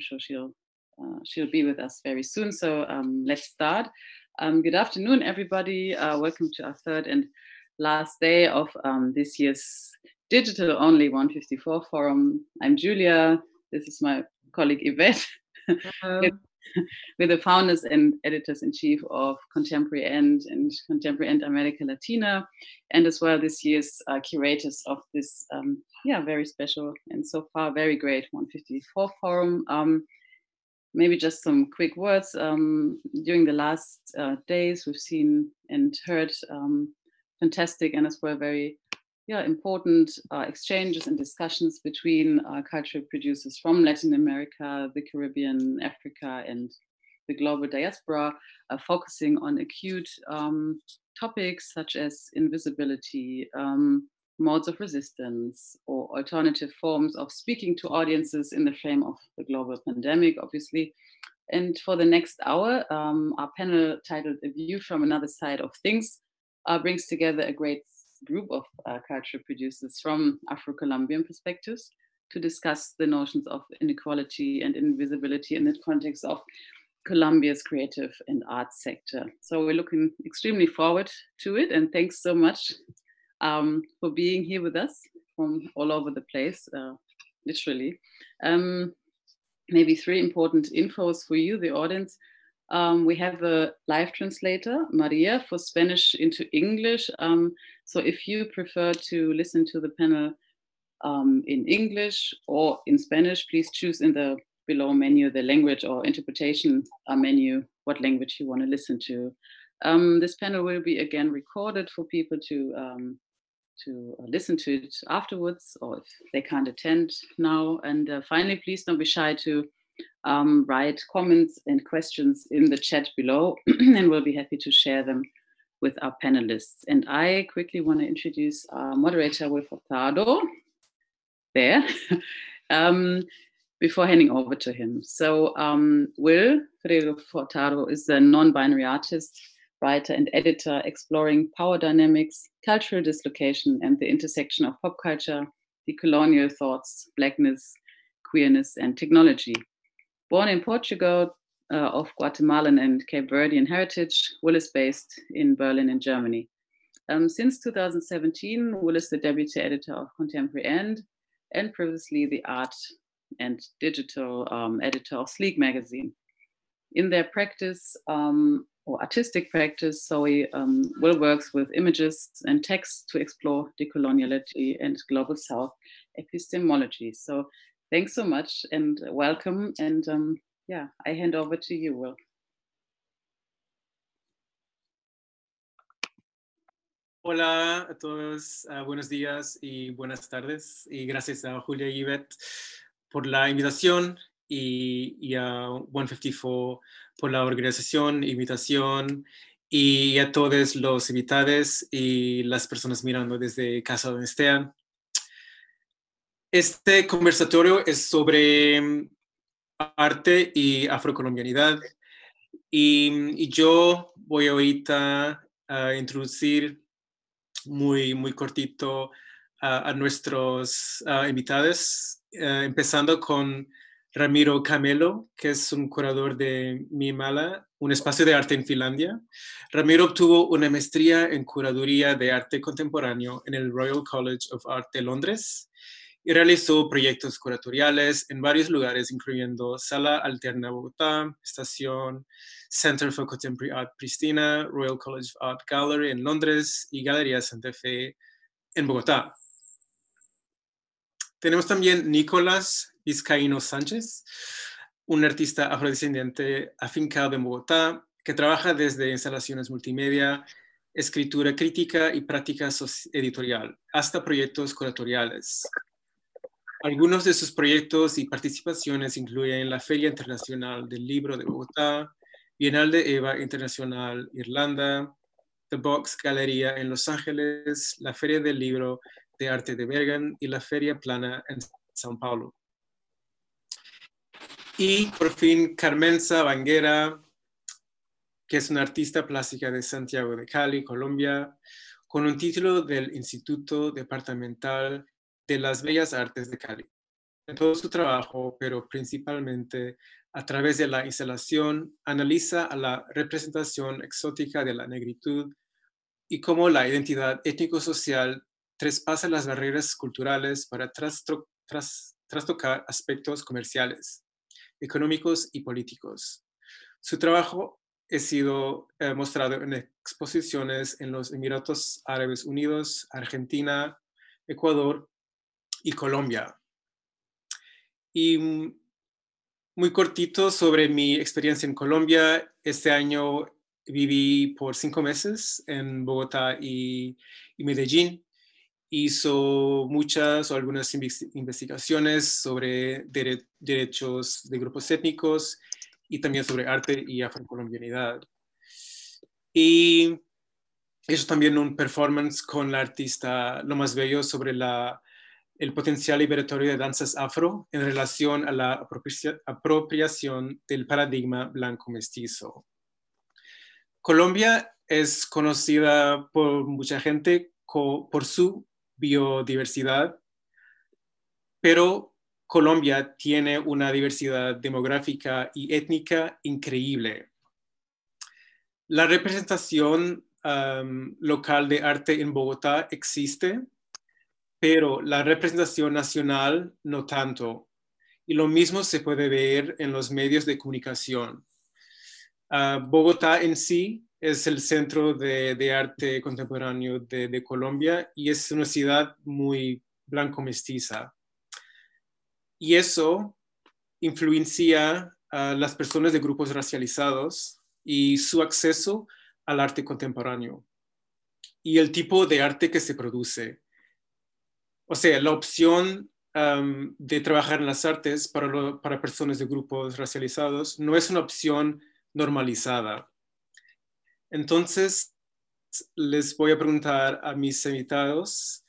sure she'll uh, she'll be with us very soon. So um, let's start. Um, good afternoon, everybody. Uh, welcome to our third and last day of um, this year's digital only 154 forum. I'm Julia. This is my colleague Yvette. We're the founders and editors in chief of Contemporary End and Contemporary End America Latina, and as well this year's uh, curators of this, um, yeah, very special and so far very great 154 forum. Um, maybe just some quick words. Um, during the last uh, days, we've seen and heard um, fantastic and as well very yeah, important uh, exchanges and discussions between uh, cultural producers from Latin America, the Caribbean, Africa, and the global diaspora, uh, focusing on acute um, topics such as invisibility, um, modes of resistance, or alternative forms of speaking to audiences in the frame of the global pandemic, obviously. And for the next hour, um, our panel titled A View from Another Side of Things uh, brings together a great group of uh, cultural producers from Afro-Colombian perspectives to discuss the notions of inequality and invisibility in the context of Colombia's creative and arts sector. So we're looking extremely forward to it, and thanks so much um, for being here with us from all over the place, uh, literally. Um, maybe three important infos for you, the audience. Um, we have a live translator, Maria, for Spanish into English. Um, so if you prefer to listen to the panel um, in English or in Spanish, please choose in the below menu the language or interpretation uh, menu what language you want to listen to. Um, this panel will be again recorded for people to um, to uh, listen to it afterwards or if they can't attend now. And uh, finally, please don't be shy to um, write comments and questions in the chat below, and we'll be happy to share them with our panelists. And I quickly want to introduce our moderator, Will Furtado, there, um, before handing over to him. So um, Will Furtado is a non-binary artist, writer and editor exploring power dynamics, cultural dislocation, and the intersection of pop culture, decolonial thoughts, blackness, queerness, and technology. Born in Portugal uh, of Guatemalan and Cape Verdean heritage, Will is based in Berlin in Germany. Um, since 2017, Will is the deputy editor of Contemporary End and previously the art and digital um, editor of Sleek magazine. In their practice, um, or artistic practice, Zoe um, Will works with images and texts to explore decoloniality and global South epistemology. So Thanks so much and welcome. And um, yeah, I hand over to you, Will. Hola a todos, uh, buenos días y buenas tardes. Y gracias a Julia y Yvette por la invitación y, y, a 154 por la organización, invitación y a todos los invitados y las personas mirando desde casa donde estén. Este conversatorio es sobre mm, arte y afrocolombianidad y, y yo voy ahorita a introducir muy, muy cortito a, nuestros invitados, eh, empezando con Ramiro Camelo, que es un curador de Mimala, un espacio de arte en Finlandia. Ramiro obtuvo una maestría en curaduría de arte contemporáneo en el Royal College of Art de Londres y realizó proyectos curatoriales en varios lugares, incluyendo Sala Alterna Bogotá, Estación, Center for Contemporary Art Pristina, Royal College of Art Gallery en Londres y Galería Santa Fe en Bogotá. Tenemos también Nicolás Vizcaíno Sánchez, un artista afrodescendiente afincado en Bogotá que trabaja desde instalaciones multimedia, escritura crítica y práctica editorial, hasta proyectos curatoriales. Algunos de sus proyectos y participaciones incluyen la Feria Internacional del Libro de Bogotá, Bienal de Eva Internacional Irlanda, The Box Galería en Los Ángeles, la Feria del Libro de Arte de Bergen y la Feria Plana en São Paulo. Y por fin Carmenza Banguera, que es una artista plástica de Santiago de Cali, Colombia, con un título del Instituto Departamental de las Bellas Artes de Cali. en todo su trabajo, pero principalmente a través de la instalación, analiza la representación exótica de la negritud y cómo la identidad étnico-social traspasa las barreras culturales para trastocar aspectos comerciales, económicos y políticos. Su trabajo ha sido eh, mostrado en exposiciones en los Emiratos Árabes Unidos, Argentina, Ecuador y Colombia. Y muy cortito sobre mi experiencia en Colombia. Este año viví por cinco meses en Bogotá y, Medellín. Hizo muchas o algunas investigaciones sobre derechos de grupos étnicos y también sobre arte y afrocolombianidad. Y hizo también un performance con la artista Lo Más Bello sobre la el potencial liberatorio de danzas afro en relación a la apropiación del paradigma blanco mestizo. Colombia es conocida por mucha gente por su biodiversidad, pero Colombia tiene una diversidad demográfica y étnica increíble. La representación local de arte en Bogotá existe, pero la representación nacional no tanto. Y lo mismo se puede ver en los medios de comunicación. Ah, Bogotá en sí es el centro de, arte contemporáneo de, Colombia y es una ciudad muy blanco-mestiza. Y eso influencia a las personas de grupos racializados y su acceso al arte contemporáneo y el tipo de arte que se produce o sea, la opción de trabajar en las artes para, para personas de grupos racializados no es una opción normalizada. Entonces, les voy a preguntar a mis invitados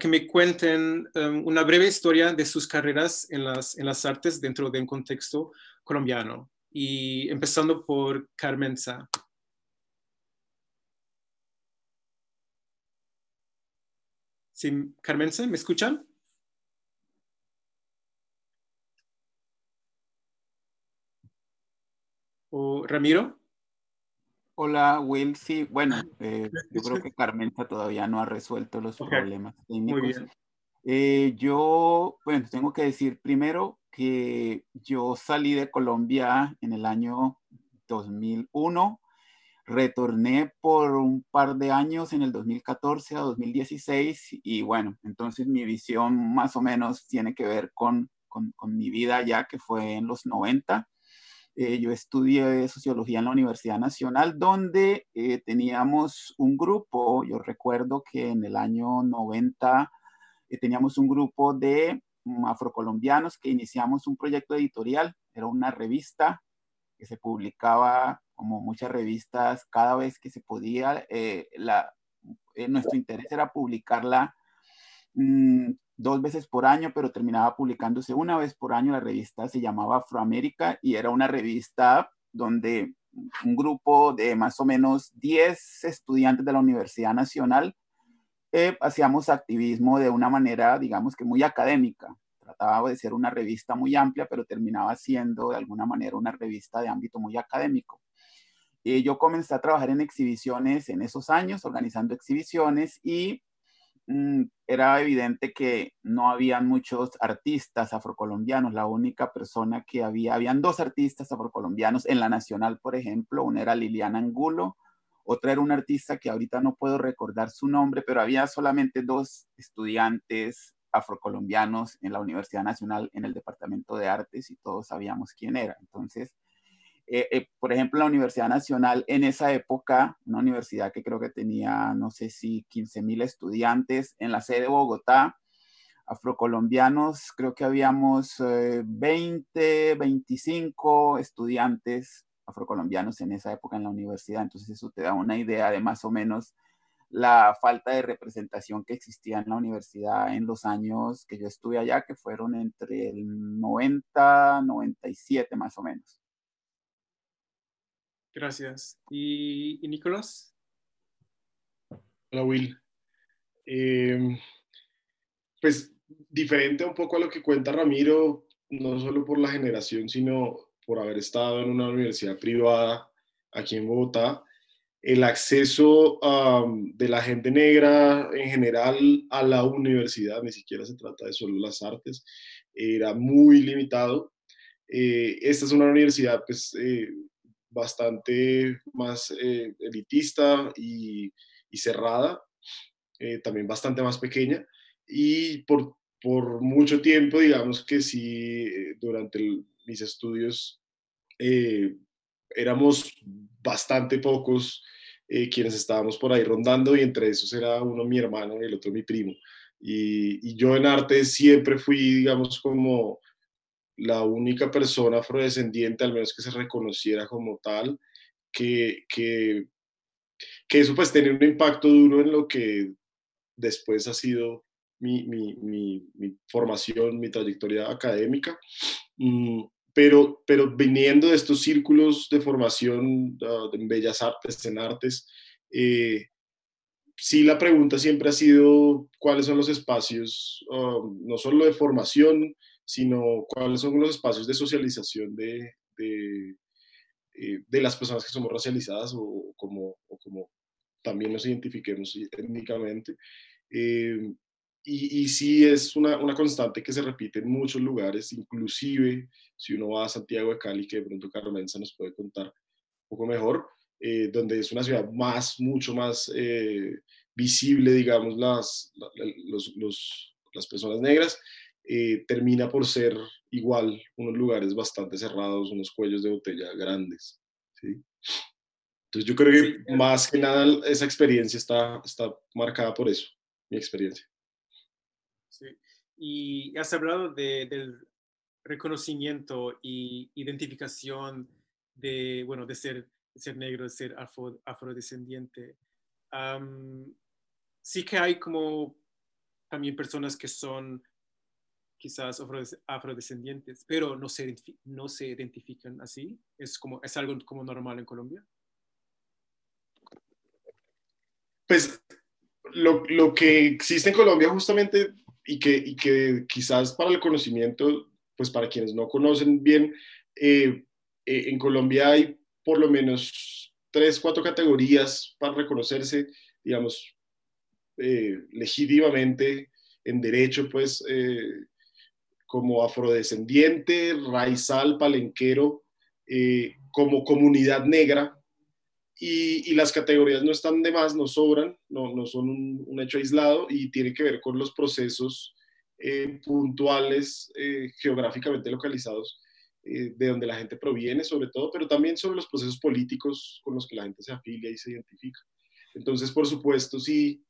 que me cuenten una breve historia de sus carreras en las, en las artes dentro de un contexto colombiano. Y empezando por Carmenza. Sí, Carmense, ¿me escuchan? ¿O Ramiro? Hola, Will. Sí, bueno, eh, yo creo que Carmenza todavía no ha resuelto los problemas técnicos. Muy bien. Eh, yo, bueno, tengo que decir primero que yo salí de Colombia en el año 2001 Retorné por un par de años en el 2014 a 2016 y bueno, entonces mi visión más o menos tiene que ver con, con, mi vida ya que fue en los 90. Eh, yo estudié sociología en la Universidad Nacional donde eh, teníamos un grupo, yo recuerdo que en el año 90 eh, teníamos un grupo de mm, afrocolombianos que iniciamos un proyecto editorial, era una revista que se publicaba como muchas revistas, cada vez que se podía, eh, la, eh, nuestro interés era publicarla mm, dos veces por año, pero terminaba publicándose una vez por año. La revista se llamaba Afroamérica y era una revista donde un grupo de más o menos 10 estudiantes de la Universidad Nacional eh, hacíamos activismo de una manera, digamos que muy académica. Trataba de ser una revista muy amplia, pero terminaba siendo de alguna manera una revista de ámbito muy académico. Eh, yo comencé a trabajar en exhibiciones en esos años, organizando exhibiciones y mm, era evidente que no habían muchos artistas afrocolombianos. La única persona que había, habían dos artistas afrocolombianos en la Nacional, por ejemplo. Una era Liliana Angulo, otra era una artista que ahorita no puedo recordar su nombre, pero había solamente dos estudiantes afrocolombianos en la Universidad Nacional en el Departamento de Artes y todos sabíamos quién era. Entonces, eh, eh, por ejemplo, la Universidad Nacional en esa época, una universidad que creo que tenía, no sé si 15 mil estudiantes, en la sede de Bogotá, afrocolombianos, creo que habíamos 20, eh, 25 estudiantes afrocolombianos en esa época en la universidad, entonces eso te da una idea de más o menos la falta de representación que existía en la universidad en los años que yo estuve allá, que fueron entre el 90, 97 más o menos. Gracias. ¿Y, Nicolás? Hola, Will. Em, pues diferente un poco a lo que cuenta Ramiro, no solo por la generación, sino por haber estado en una universidad privada aquí en Bogotá, el acceso de la gente negra en general a la universidad, ni siquiera se trata de solo las artes, era muy limitado. Eh, esta es una universidad pues, eh, bastante más eh, elitista y, y cerrada, también bastante más pequeña, y por, por mucho tiempo, digamos que sí, durante mis estudios éramos bastante pocos eh, quienes estábamos por ahí rondando y entre esos era uno mi hermano y el otro mi primo. Y, yo en arte siempre fui, digamos, como la única persona afrodescendiente, al menos que se reconociera como tal, que, que, que eso pues tiene un impacto duro en lo que después ha sido mi, mi, mi, mi formación, mi trayectoria académica. Mm, pero, pero viniendo de estos círculos de formación ah, en bellas artes, en artes, eh, sí la pregunta siempre ha sido cuáles son los espacios, ah, no solo de formación, sino cuáles son los espacios de socialización de, de, eh, de las personas que somos racializadas o, como, como también nos identifiquemos étnicamente. Eh, y, y, sí es una, una, constante que se repite en muchos lugares, inclusive si uno va a Santiago de Cali, que de pronto Carmenza nos puede contar un poco mejor, eh, donde es una ciudad más, mucho más visible, digamos, las, los, los, las personas negras, eh, termina por ser igual unos lugares bastante cerrados, unos cuellos de botella grandes. ¿sí? Entonces yo creo que más que nada esa experiencia está, está marcada por eso, mi experiencia. Sí. Y has hablado de, del reconocimiento y identificación de, bueno, de ser, ser negro, de ser afro, afrodescendiente. sí que hay como también personas que son quizás afrodescendientes, pero no se, no se identifican así. Es, como, es algo como normal en Colombia. Pues lo, lo que existe en Colombia justamente y que, y que quizás para el conocimiento pues para quienes no conocen bien, eh, eh, en Colombia hay por lo menos tres, cuatro categorías para reconocerse, digamos, eh, legítimamente en derecho, pues, como afrodescendiente, raizal, palenquero, como comunidad negra, y, las categorías no están de más, no sobran, no, no son un, un, hecho aislado y tiene que ver con los procesos eh, puntuales, eh, geográficamente localizados, eh, de donde la gente proviene sobre todo, pero también sobre los procesos políticos con los que la gente se afilia y se identifica. Entonces, por supuesto, sí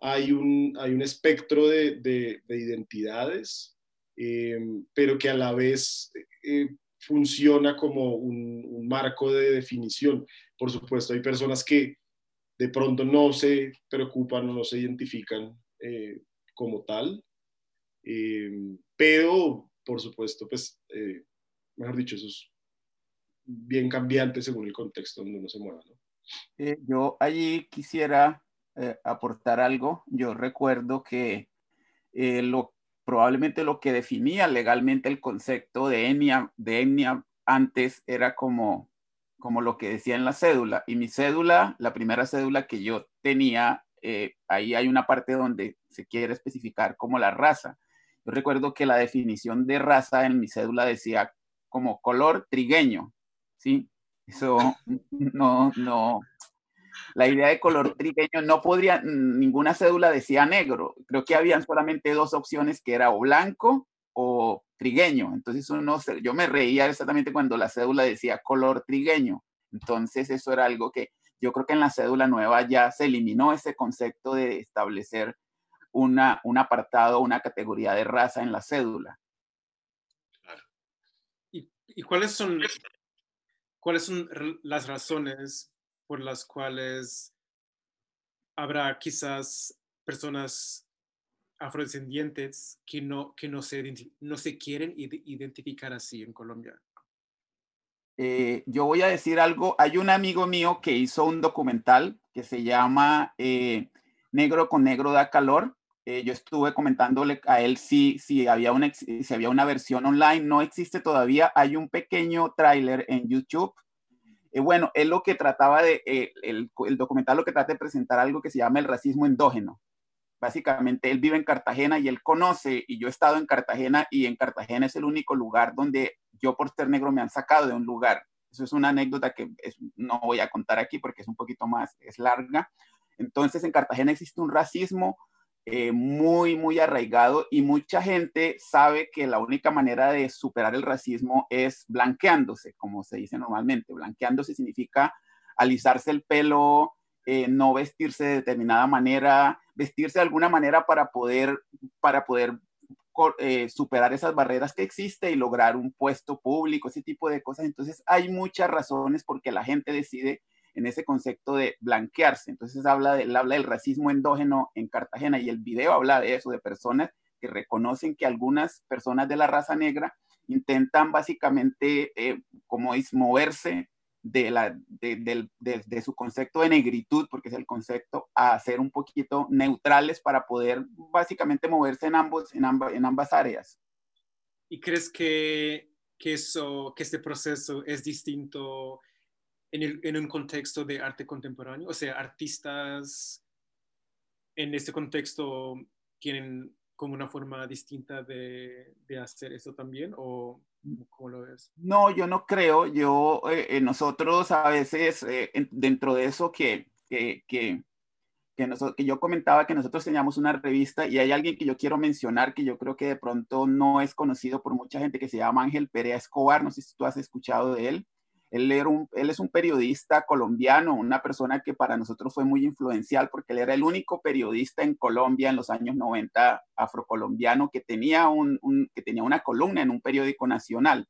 hay un, hay un espectro de, de, identidades, pero que a la vez funciona como un, un, marco de definición. Por supuesto, hay personas que de pronto no se preocupan o no se identifican como tal, eh, pero, por supuesto, pues, eh, mejor dicho, eso es bien cambiante según el contexto donde uno se mueva. ¿no? Eh, yo allí quisiera aportar algo. Yo recuerdo que lo, probablemente lo que definía legalmente el concepto de etnia, de etnia antes era como, como lo que decía en la cédula. Y mi cédula, la primera cédula que yo tenía, ahí hay una parte donde se quiere especificar como la raza. Yo recuerdo que la definición de raza en mi cédula decía como color trigueño, ¿sí? Eso no, no. La idea de color trigueño no podría, ninguna cédula decía negro. Creo que habían solamente dos opciones que era o blanco o trigueño. Entonces uno, yo me reía exactamente cuando la cédula decía color trigueño. Entonces eso era algo que yo creo que en la cédula nueva ya se eliminó ese concepto de establecer una, un apartado, una categoría de raza en la cédula. Claro. ¿Y, y cuáles, son, cuáles son las razones por las cuales habrá quizás personas afrodescendientes que no, que no, se, no se quieren identificar así en Colombia? Eh, yo voy a decir algo. Hay un amigo mío que hizo un documental que se llama eh, Negro con Negro da Calor eh, yo estuve comentándole a él si, si, había una, si había una versión online. No existe todavía. Hay un pequeño tráiler en YouTube. Eh, bueno, él lo que trataba de, eh, el, documental lo que trata de presentar algo que se llama el racismo endógeno. Básicamente, él vive en Cartagena y él conoce, y yo he estado en Cartagena, y en Cartagena es el único lugar donde yo por ser negro me han sacado de un lugar. Eso es una anécdota que no voy a contar aquí porque es un poquito más, es larga. Entonces, en Cartagena existe un racismo eh, muy, muy arraigado y mucha gente sabe que la única manera de superar el racismo es blanqueándose, como se dice normalmente. Blanqueándose significa alisarse el pelo, eh, no vestirse de determinada manera, vestirse de alguna manera para poder, para poder eh, superar esas barreras que existe y lograr un puesto público, ese tipo de cosas. Entonces hay muchas razones porque la gente decide en ese concepto de blanquearse. Entonces habla, de, habla del racismo endógeno en Cartagena y el video habla de eso, de personas que reconocen que algunas personas de la raza negra intentan básicamente, eh, como es, moverse de, la, de, de, su concepto de negritud, porque es el concepto, a ser un poquito neutrales para poder básicamente moverse en, ambos, en, ambas, en ambas áreas. ¿Y crees que, que, eso, que este proceso es distinto en, un contexto de arte contemporáneo? O sea, artistas en este contexto tienen como una forma distinta de, hacer eso también o cómo lo ves? No, yo no creo. Yo, eh, eh, nosotros a veces eh, dentro de eso que, que, que, que, que, yo comentaba que nosotros teníamos una revista y hay alguien que yo quiero mencionar que yo creo que de pronto no es conocido por mucha gente que se llama Ángel Perea Escobar. No sé si tú has escuchado de él. Él, él es un periodista colombiano, una persona que para nosotros fue muy influencial porque él era el único periodista en Colombia en los años 90 afrocolombiano que tenía, un, que tenía una columna en un periódico nacional.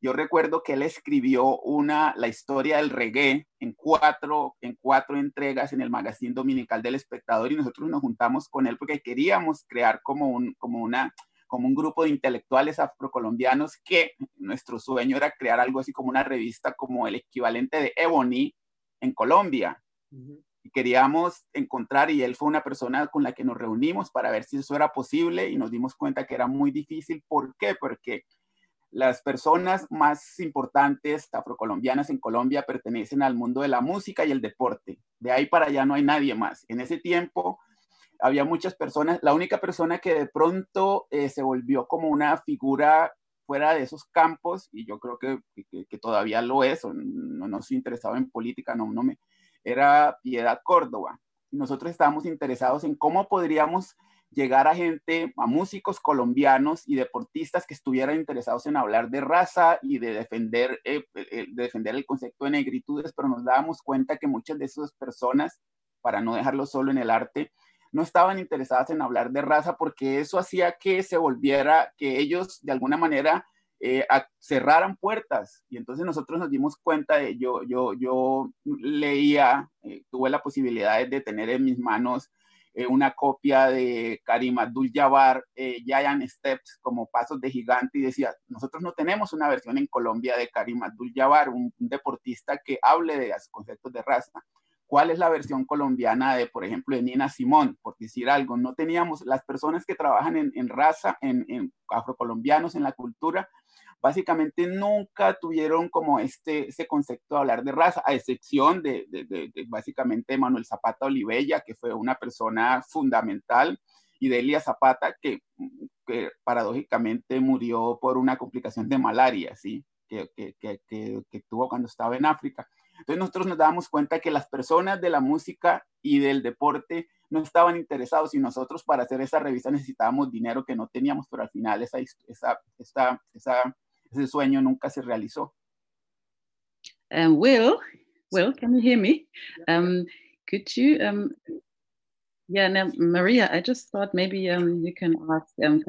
Yo recuerdo que él escribió una, la historia del reggae en cuatro, en cuatro entregas en el magazine dominical del espectador y nosotros nos juntamos con él porque queríamos crear como, un, como una como un grupo de intelectuales afrocolombianos que nuestro sueño era crear algo así como una revista como el equivalente de Ebony en Colombia. Y queríamos encontrar, y él fue una persona con la que nos reunimos para ver si eso era posible y nos dimos cuenta que era muy difícil. ¿Por qué? Porque las personas más importantes afrocolombianas en Colombia pertenecen al mundo de la música y el deporte. De ahí para allá no hay nadie más. En ese tiempo había muchas personas, la única persona que de pronto eh, se volvió como una figura fuera de esos campos, y yo creo que, que, todavía lo es, no, no soy interesado en política, no, no me, era Piedad Córdoba. Nosotros estábamos interesados en cómo podríamos llegar a gente, a músicos colombianos y deportistas que estuvieran interesados en hablar de raza y de defender, eh, de defender el concepto de negritudes, pero nos dábamos cuenta que muchas de esas personas, para no dejarlo solo en el arte, no estaban interesadas en hablar de raza porque eso hacía que se volviera, que ellos de alguna manera eh, cerraran puertas. Y entonces nosotros nos dimos cuenta de, yo, yo, yo leía, eh, tuve la posibilidad de tener en mis manos eh, una copia de Karim Abdul-Jabbar, Giant Steps, como Pasos de Gigante, y decía, nosotros no tenemos una versión en Colombia de Karim Abdul-Jabbar, un, un deportista que hable de los conceptos de raza cuál es la versión colombiana de, por ejemplo, de Nina Simón, por decir algo. No teníamos las personas que trabajan en, raza, en, en, afrocolombianos, en la cultura, básicamente nunca tuvieron como este, concepto de hablar de raza, a excepción de, de, básicamente Manuel Zapata Olivella, que fue una persona fundamental, y de Elia Zapata, que, que paradójicamente murió por una complicación de malaria, ¿sí? Que, que, que, que tuvo cuando estaba en África. Entonces nosotros nos dábamos cuenta que las personas de la música y del deporte no estaban interesados y nosotros para hacer esa revista necesitábamos dinero que no teníamos, pero al final esa, esa, esa, esa ese sueño nunca se realizó. Um, Will, Will, can you hear me? Um, could you, um, yeah, now, Maria, I just thought maybe um, you can ask um,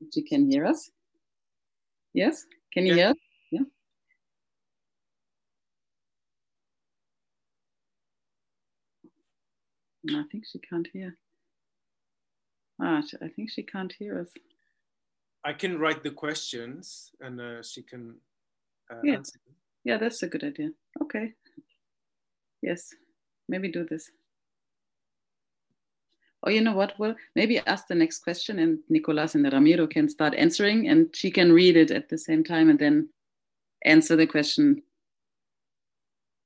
if you can hear us. Yes? Can you yeah. hear? Yeah. I think she can't hear. Ah, I think she can't hear us. I can write the questions and uh, she can uh, yeah. answer. Yeah, that's a good idea. Okay. Yes. maybe do this. Or you know what? Well, maybe ask the next question, and Nicolas and Ramiro can start answering, and she can read it at the same time, and then answer the question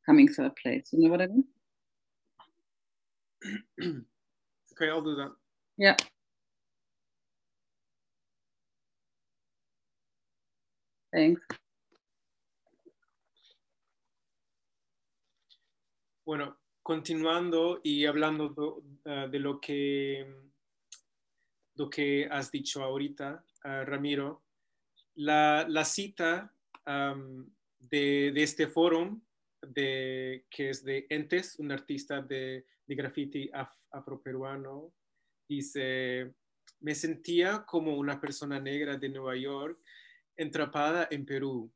coming third place. You know what I mean? okay, I'll do that. Yeah. Thanks. Bueno, continuando y hablando uh, de lo que, lo que has dicho ahorita, uh, Ramiro, la, la cita um, de, de, este foro, de, que es de Entes, un artista de, de graffiti af, afroperuano, dice, me sentía como una persona negra de Nueva York entrapada en Perú.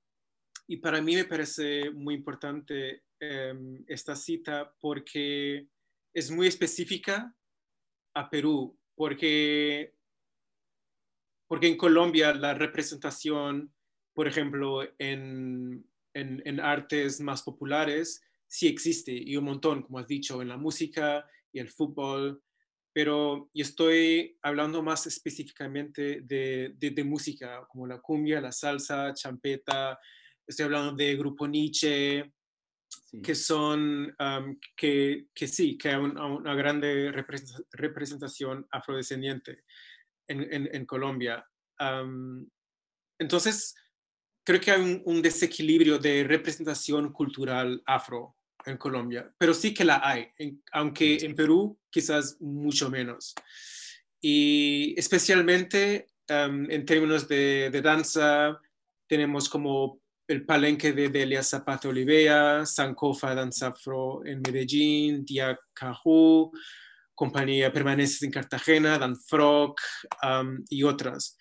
Y para mí me parece muy importante um, esta cita porque es muy específica a Perú, porque, porque en Colombia la representación, por ejemplo, en, en, en artes más populares, sí existe y un montón, como has dicho, en la música y el fútbol, pero yo estoy hablando más específicamente de, de, de, música, como la cumbia, la salsa, champeta, estoy hablando de Grupo Nietzsche, sí. que son, um, que, que, sí, que hay un, una grande representación afrodescendiente en, en, en Colombia. Um, entonces, creo que hay un, un desequilibrio de representación cultural afro en Colombia, pero sí que la hay, en, aunque en Perú quizás mucho menos. Y especialmente um, en términos de, de, danza, tenemos como el palenque de Delia Zapata Olivea, Sankofa Danza Afro en Medellín, Dia Caju, Compañía Permaneces en Cartagena, Dan Frog um, y otras.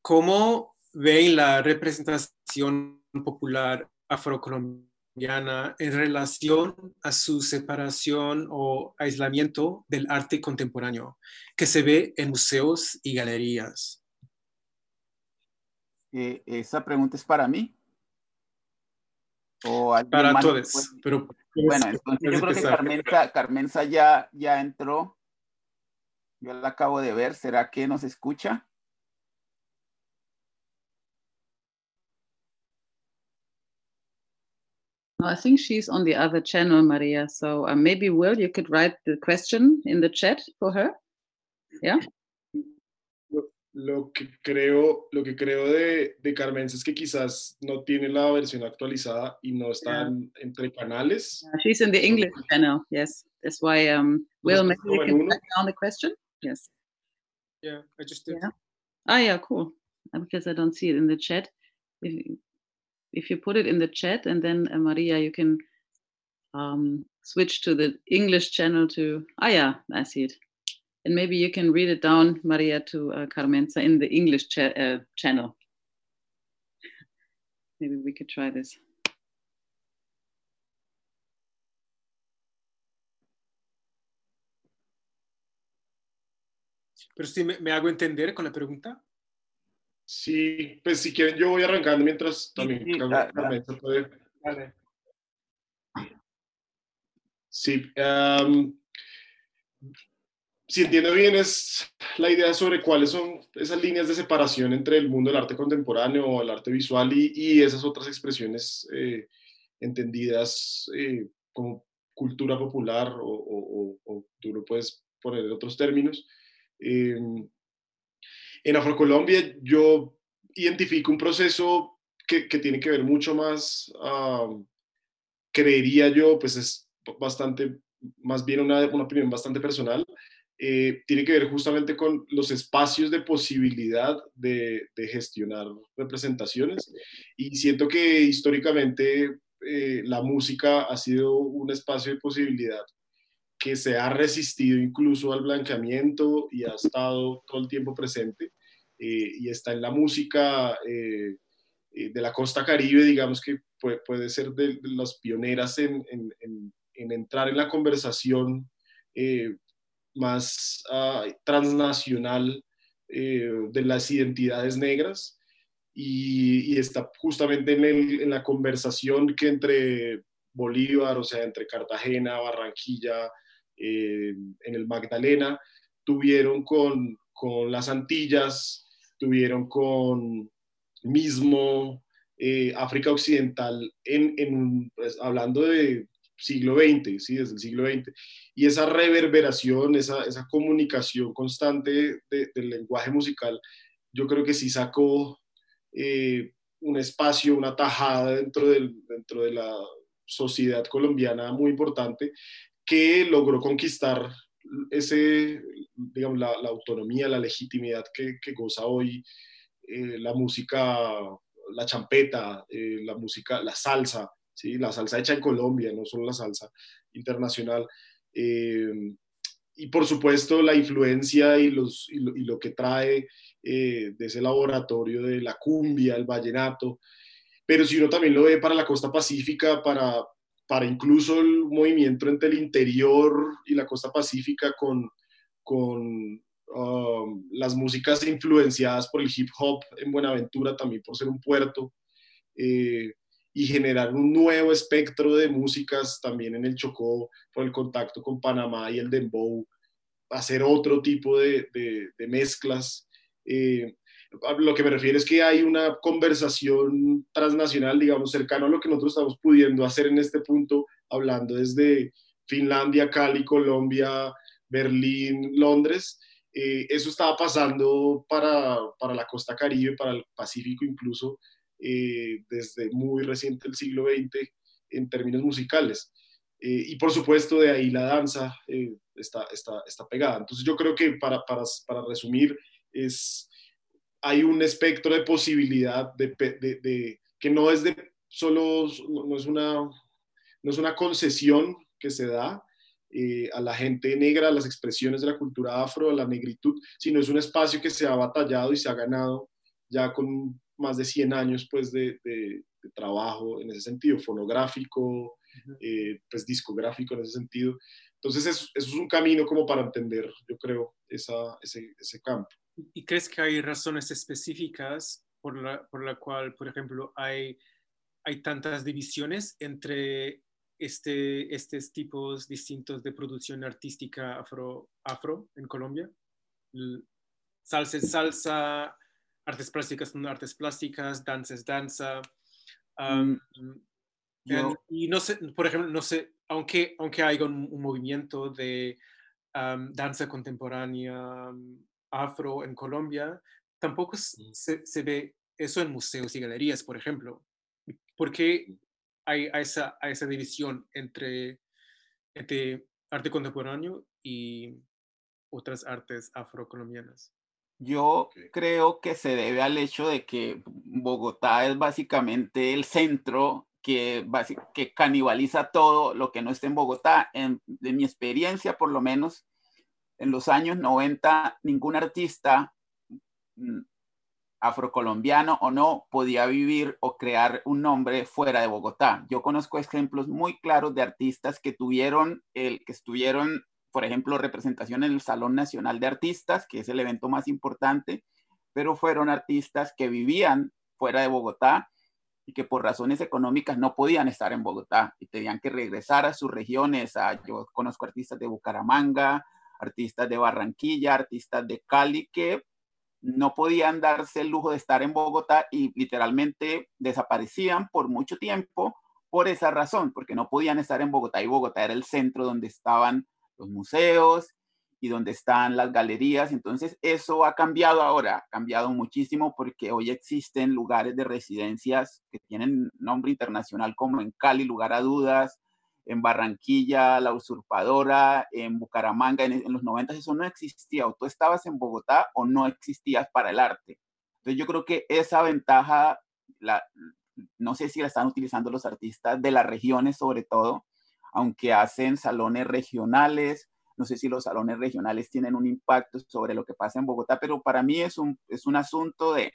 ¿Cómo ven la representación popular afrocolombiana? en relación a su separación o aislamiento del arte contemporáneo que se ve en museos y galerías? Eh, ¿Esa pregunta es para mí? ¿O para todos. Pero bueno, entonces yo creo que Carmenza, Carmenza ya, ya entró. Yo la acabo de ver. ¿Será que nos escucha? No, I think she's on the other channel, Maria. So uh, maybe, Will, you could write the question in the chat for her. Yeah. Lo, lo que creo, lo que creo de, de Carmen es que quizás no tiene la versión actualizada y no está yeah. en, entre canales. Yeah, she's in the English channel. Yes, that's why. Um, Will, maybe you can write down the question. Yes. Yeah, I just did. Yeah. Ah, yeah, cool. Because I don't see it in the chat. If, if you put it in the chat and then uh, Maria, you can um, switch to the English channel to, ah, yeah, I see it. And maybe you can read it down, Maria, to uh, Carmenza in the English cha uh, channel. maybe we could try this. Pero si me, me hago entender con la pregunta. Sí, pues si quieren yo voy arrancando mientras también sí, Carmen, Carmen puede. Vale. Sí, um, si entiendo bien es la idea sobre cuáles son esas líneas de separación entre el mundo del arte contemporáneo o el arte visual y, y esas otras expresiones eh, entendidas eh, como cultura popular o, o, o, tú lo puedes poner en otros términos. Eh, en Afrocolombia yo identifico un proceso que, que tiene que ver mucho más, creería yo, pues es bastante, más bien una, una opinión bastante personal, eh, tiene que ver justamente con los espacios de posibilidad de, gestionar representaciones. Y siento que históricamente eh, la música ha sido un espacio de posibilidad que se ha resistido incluso al blanqueamiento y ha estado todo el tiempo presente eh, y está en la música de la costa caribe, digamos que puede, puede ser de, de, las pioneras en, en, en, en, entrar en la conversación más uh, transnacional eh, de las identidades negras. Y, está justamente en, la conversación que entre Bolívar, o sea, entre Cartagena, Barranquilla, eh, en el Magdalena, tuvieron con, con las Antillas, tuvieron con mismo eh, África Occidental, en, en pues, hablando de siglo XX, ¿sí? desde el siglo XX, y esa reverberación, esa, esa comunicación constante del lenguaje musical, yo creo que sí sacó eh, un espacio, una tajada dentro, del, dentro de la sociedad colombiana muy importante que logró conquistar ese, digamos, la, autonomía, la legitimidad que, goza hoy eh, la música, la champeta, eh, la música, la salsa, ¿sí? la salsa hecha en Colombia, no solo la salsa internacional. Eh, y por supuesto la influencia y, los, y, lo, que trae de ese laboratorio de la cumbia, el vallenato, pero si uno también lo ve para la costa pacífica, para, para incluso el movimiento entre el interior y la costa pacífica con, con Um, las músicas influenciadas por el hip hop en Buenaventura, también por ser un puerto, eh, y generar un nuevo espectro de músicas también en el Chocó, por el contacto con Panamá y el Dembow, hacer otro tipo de, de, mezclas. Eh, lo que me refiero es que hay una conversación transnacional, digamos, cercano a lo que nosotros estamos pudiendo hacer en este punto, hablando desde Finlandia, Cali, Colombia, Berlín, Londres, eh, eso estaba pasando para, para, la costa caribe, para el Pacífico incluso, eh, desde muy reciente el siglo XX en términos musicales. Eh, y por supuesto de ahí la danza está, está, está, pegada. Entonces yo creo que para, para, para resumir, es, hay un espectro de posibilidad de, de, de, que no es de solo, no es, una, no es una concesión que se da, eh, a la gente negra, a las expresiones de la cultura afro, a la negritud, sino es un espacio que se ha batallado y se ha ganado ya con más de 100 años pues, de, trabajo en ese sentido, fonográfico, eh, pues discográfico en ese sentido. Entonces eso, es un camino como para entender, yo creo, esa, ese, ese, campo. ¿Y crees que hay razones específicas por la, por la cual, por ejemplo, hay, hay tantas divisiones entre este, estos tipos distintos de producción artística afro, afro en Colombia. Salsa es salsa, artes plásticas son artes plásticas, danza es danza. Mm, y no sé, por ejemplo, no sé, aunque, aunque haya un, movimiento de danza contemporánea afro en Colombia, tampoco mm. se, se, ve eso en museos y galerías, por ejemplo. Porque hay a esa, a esa división entre, entre arte contemporáneo y otras artes afrocolombianas? Yo creo que se debe al hecho de que Bogotá es básicamente el centro que, que canibaliza todo lo que no está en Bogotá. En, de mi experiencia, por lo menos, en los años 90, ningún artista mm, afrocolombiano o no, podía vivir o crear un nombre fuera de Bogotá. Yo conozco ejemplos muy claros de artistas que tuvieron, el, que estuvieron, por ejemplo, representación en el Salón Nacional de Artistas, que es el evento más importante, pero fueron artistas que vivían fuera de Bogotá y que por razones económicas no podían estar en Bogotá y tenían que regresar a sus regiones. A, yo conozco artistas de Bucaramanga, artistas de Barranquilla, artistas de Cali, que no podían darse el lujo de estar en Bogotá y literalmente desaparecían por mucho tiempo por esa razón, porque no podían estar en Bogotá y Bogotá era el centro donde estaban los museos y donde están las galerías. Entonces eso ha cambiado ahora, ha cambiado muchísimo porque hoy existen lugares de residencias que tienen nombre internacional como en Cali, lugar a dudas, en Barranquilla, La Usurpadora, en Bucaramanga, en, los 90 eso no existía, o tú estabas en Bogotá o no existías para el arte. Entonces yo creo que esa ventaja, la, no sé si la están utilizando los artistas de las regiones sobre todo, aunque hacen salones regionales, no sé si los salones regionales tienen un impacto sobre lo que pasa en Bogotá, pero para mí es un, es un asunto de,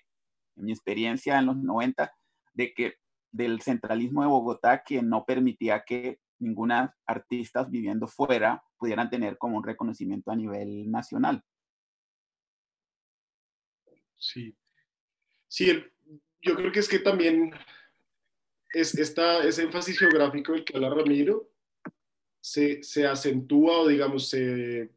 en mi experiencia en los 90, de que del centralismo de Bogotá que no permitía que ninguna artistas viviendo fuera pudieran tener como un reconocimiento a nivel nacional. Sí, sí, yo creo que es que también es, esta, ese énfasis geográfico del que habla Ramiro se, se acentúa o digamos se,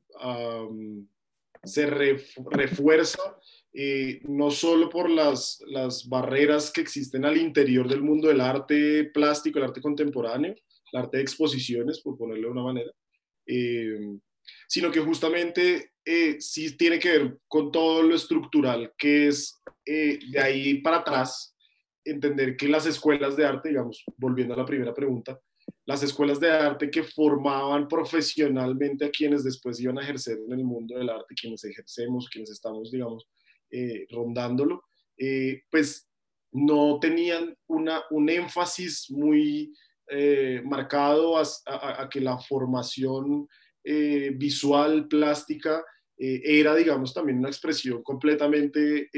se refuerza eh, no solo por las, las barreras que existen al interior del mundo del arte plástico, el arte contemporáneo, el arte de exposiciones, por ponerlo de una manera, eh, sino que justamente eh, sí tiene que ver con todo lo estructural, que es de ahí para atrás, entender que las escuelas de arte, digamos, volviendo a la primera pregunta, las escuelas de arte que formaban profesionalmente a quienes después iban a ejercer en el mundo del arte, quienes ejercemos, quienes estamos, digamos, eh, rondándolo, eh, pues no tenían una, un énfasis muy eh, marcado a, que la formación visual, plástica, era, digamos, también una expresión completamente,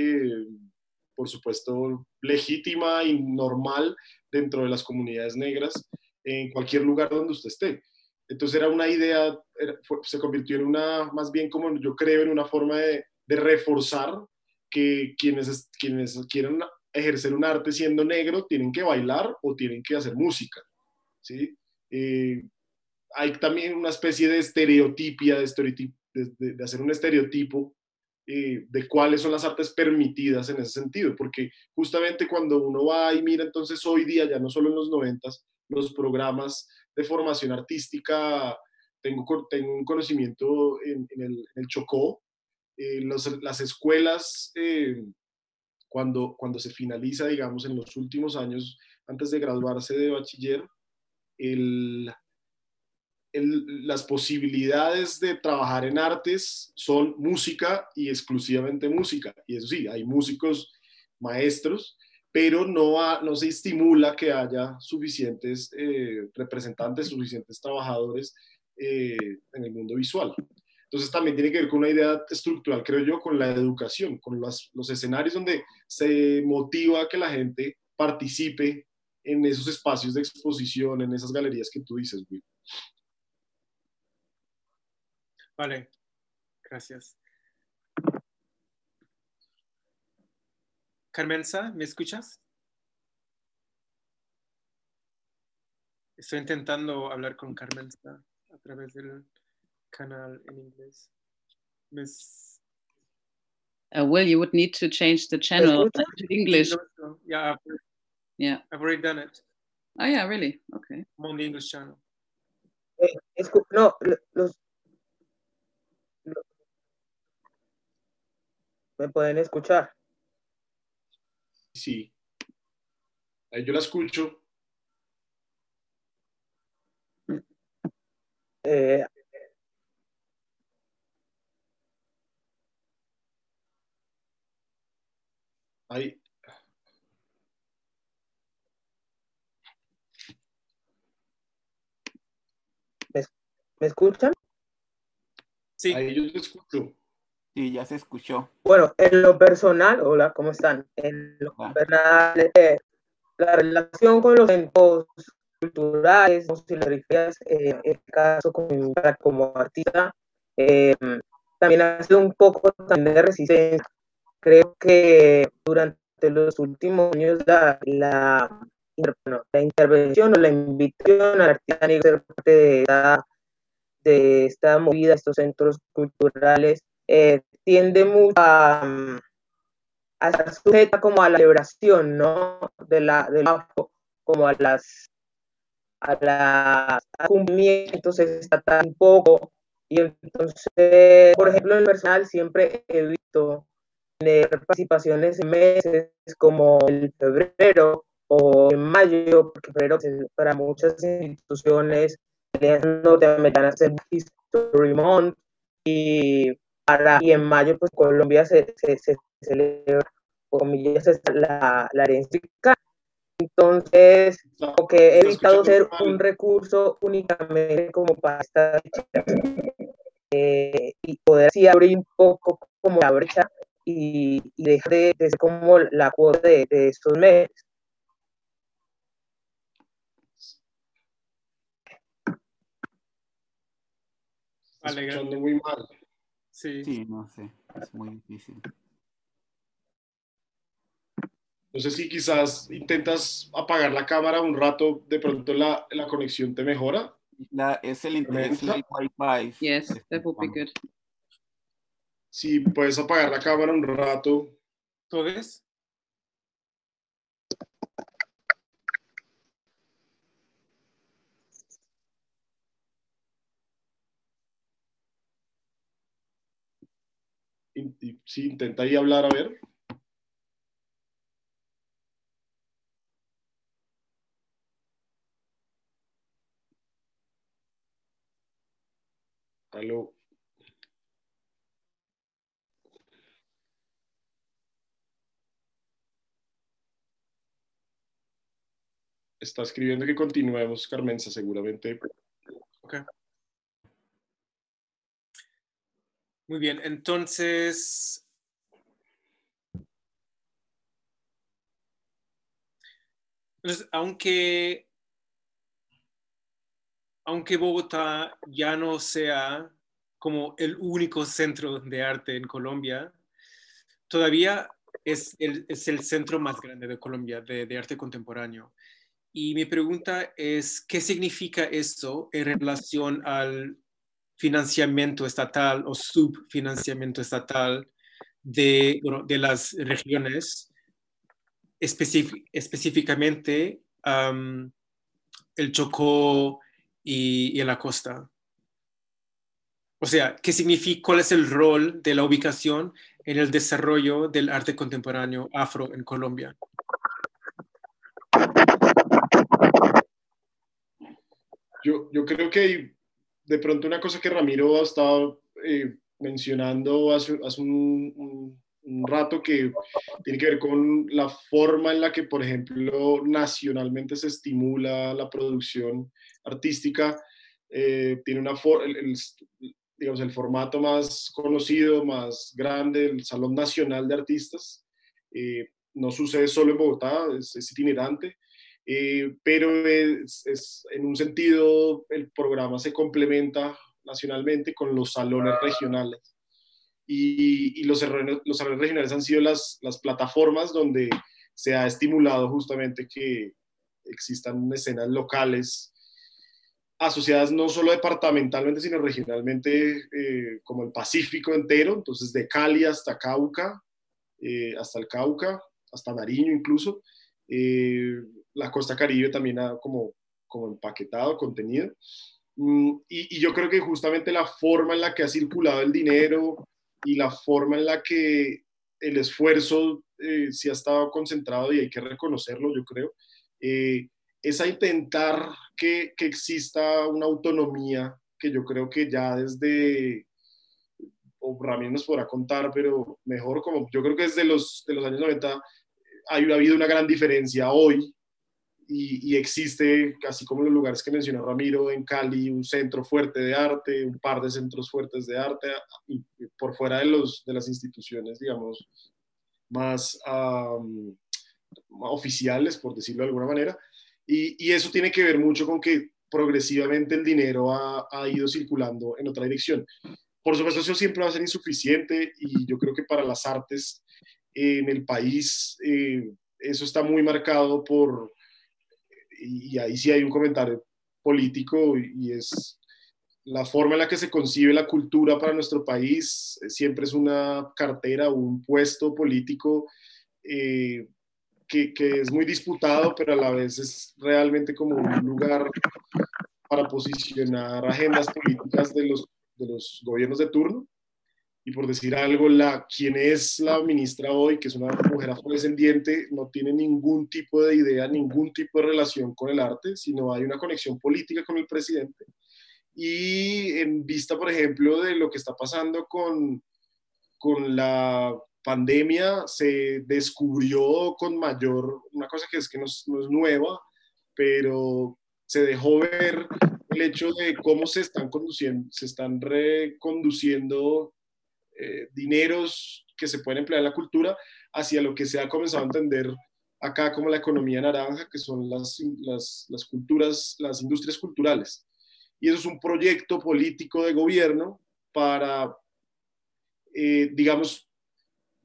por supuesto, legítima y normal dentro de las comunidades negras en cualquier lugar donde usted esté. Entonces era una idea, se convirtió en una, más bien como yo creo, en una forma de, reforzar que quienes, quienes quieren ejercer un arte siendo negro tienen que bailar o tienen que hacer música. ¿sí? Eh, hay también una especie de estereotipia, de, de, hacer un estereotipo eh, de cuáles son las artes permitidas en ese sentido, porque justamente cuando uno va y mira entonces hoy día, ya no solo en los noventas, los programas de formación artística, tengo, tengo un conocimiento en, el, Chocó, eh, las escuelas, eh, cuando, cuando se finaliza, digamos, en los últimos años, antes de graduarse de bachiller, las posibilidades de trabajar en artes son música y exclusivamente música. Y eso sí, hay músicos maestros, pero no, se estimula que haya suficientes eh, representantes, suficientes trabajadores eh, en el mundo visual. Entonces también tiene que ver con una idea estructural, creo yo, con la educación, con los, escenarios donde se motiva que la gente participe en esos espacios de exposición, en esas galerías que tú dices, Will. Vale, gracias. Carmenza, ¿me escuchas? Estoy intentando hablar con Carmenza a través del canal en inglés. Miss... Uh, well, you would need to change the channel to English. Yeah, I've, yeah. I've already done it. Oh, yeah, really? Okay. I'm on the English channel. Eh, no, los, ¿Me pueden escuchar? Sí. Ahí yo la escucho. Eh, Ahí. ¿Me, escuchan? Sí. Ahí yo te escucho. Sí, ya se escuchó. Bueno, en lo personal, hola, ¿cómo están? En lo personal, eh, la relación con los centros culturales, eh, en el caso como, como artista, eh, también ha sido un poco también de resistencia. Creo que durante los últimos años la, la, la intervención o la invitación al artista a ser parte de esta, de esta movida, estos centros culturales, eh, tiende mucho a, mm, a, estar sujeta como a la celebración, ¿no? De la, del como a las a las cumplimientos está un poco y entonces por ejemplo en el personal siempre he visto tener participaciones en meses como el febrero o en mayo porque febrero para muchas instituciones norteamericanas es History Month y y en mayo, pues Colombia se, se, se celebra, comillas, la, la herencia Entonces, que he evitado ser un recurso únicamente como para esta eh, y poder así abrir un poco como la brecha y, y dejar de, de, ser como la cuota de, de estos meses. Escuchando muy mal. Sí. Sí, no sé, es muy difícil. No sé si quizás intentas apagar la cámara un rato, de pronto la, la conexión te mejora. La, es el, el Wi-Fi. Yes, that would be good. Si puedes apagar la cámara un rato. ¿Todes? Sí, intenta ahí hablar a ver. Aló. Está escribiendo que continuemos, Carmenza, seguramente. Okay. Muy bien, entonces... Aunque, aunque Bogotá ya no sea como el único centro de arte en Colombia, todavía es el, es el centro más grande de Colombia de, de arte contemporáneo. Y mi pregunta es, ¿qué significa esto en relación al financiamiento estatal o subfinanciamiento estatal de, de las regiones, específicamente el Chocó y, la costa. O sea, ¿qué significa, cuál es el rol de la ubicación en el desarrollo del arte contemporáneo afro en Colombia? Yo, yo creo que de pronto una cosa que Ramiro ha estado eh, mencionando hace, hace un, rato que tiene que ver con la forma en la que, por ejemplo, nacionalmente se estimula la producción artística. Eh, tiene una el, el, digamos, el formato más conocido, más grande, el Salón Nacional de Artistas. Eh, no sucede solo en Bogotá, es itinerante. Eh, pero es, en un sentido el programa se complementa nacionalmente con los salones regionales. Y, y los, los, salones regionales han sido las, las, plataformas donde se ha estimulado justamente que existan escenas locales asociadas no solo departamentalmente, sino regionalmente, eh, como el Pacífico entero, entonces de Cali hasta Cauca, eh, hasta el Cauca, hasta Nariño incluso, eh, la costa caribe también ha como, como empaquetado contenido. Mm, y, yo creo que justamente la forma en la que ha circulado el dinero y la forma en la que el esfuerzo eh, ha estado concentrado, y hay que reconocerlo, yo creo, eh, es a intentar que, que, exista una autonomía que yo creo que ya desde, o Ramírez nos podrá contar, pero mejor como yo creo que desde los, de los años 90 ha habido una gran diferencia hoy y, existe, casi como los lugares que mencionó Ramiro, en Cali, un centro fuerte de arte, un par de centros fuertes de arte, y, por fuera de, los, de las instituciones, digamos, más oficiales, por decirlo de alguna manera. Y, y, eso tiene que ver mucho con que progresivamente el dinero ha, ha ido circulando en otra dirección. Por supuesto, eso siempre va a ser insuficiente y yo creo que para las artes en el país eh, eso está muy marcado por, y ahí sí hay un comentario político y es la forma en la que se concibe la cultura para nuestro país eh, siempre es una cartera o un puesto político eh, que, que, es muy disputado, pero a la vez es realmente como un lugar para posicionar agendas políticas de los, de los gobiernos de turno y por decir algo, la, quien es la ministra hoy, que es una mujer afrodescendiente, no tiene ningún tipo de idea, ningún tipo de relación con el arte, sino hay una conexión política con el presidente. Y en vista, por ejemplo, de lo que está pasando con, con la pandemia, se descubrió con mayor, una cosa que es que no, no es nueva, pero se dejó ver el hecho de cómo se están conduciendo, se están reconduciendo eh, dineros que se pueden emplear en la cultura hacia lo que se ha comenzado a entender acá como la economía naranja, que son las, las, culturas, las industrias culturales. Y eso es un proyecto político de gobierno para, eh, digamos,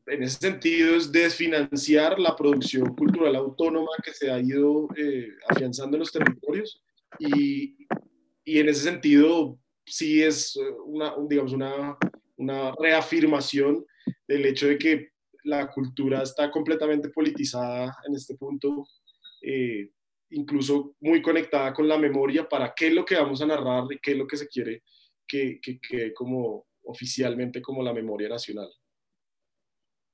en ese sentido es desfinanciar la producción cultural autónoma que se ha ido eh, afianzando en los territorios y, y, en ese sentido sí es una, digamos, una, una reafirmación del hecho de que la cultura está completamente politizada en este punto, eh, incluso muy conectada con la memoria para qué es lo que vamos a narrar y qué es lo que se quiere que quede como oficialmente como la memoria nacional.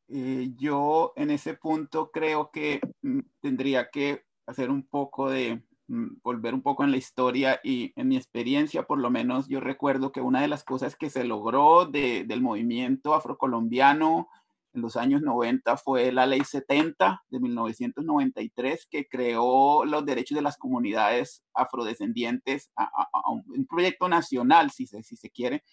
Eh, yo en ese punto creo que mm, tendría que hacer un poco de, volver un poco en la historia y en mi experiencia, por lo menos yo recuerdo que una de las cosas que se logró del movimiento afrocolombiano en los años 90 fue la Ley 70 de 1993 que creó los derechos de las comunidades afrodescendientes a, un proyecto nacional, si se, si se quiere,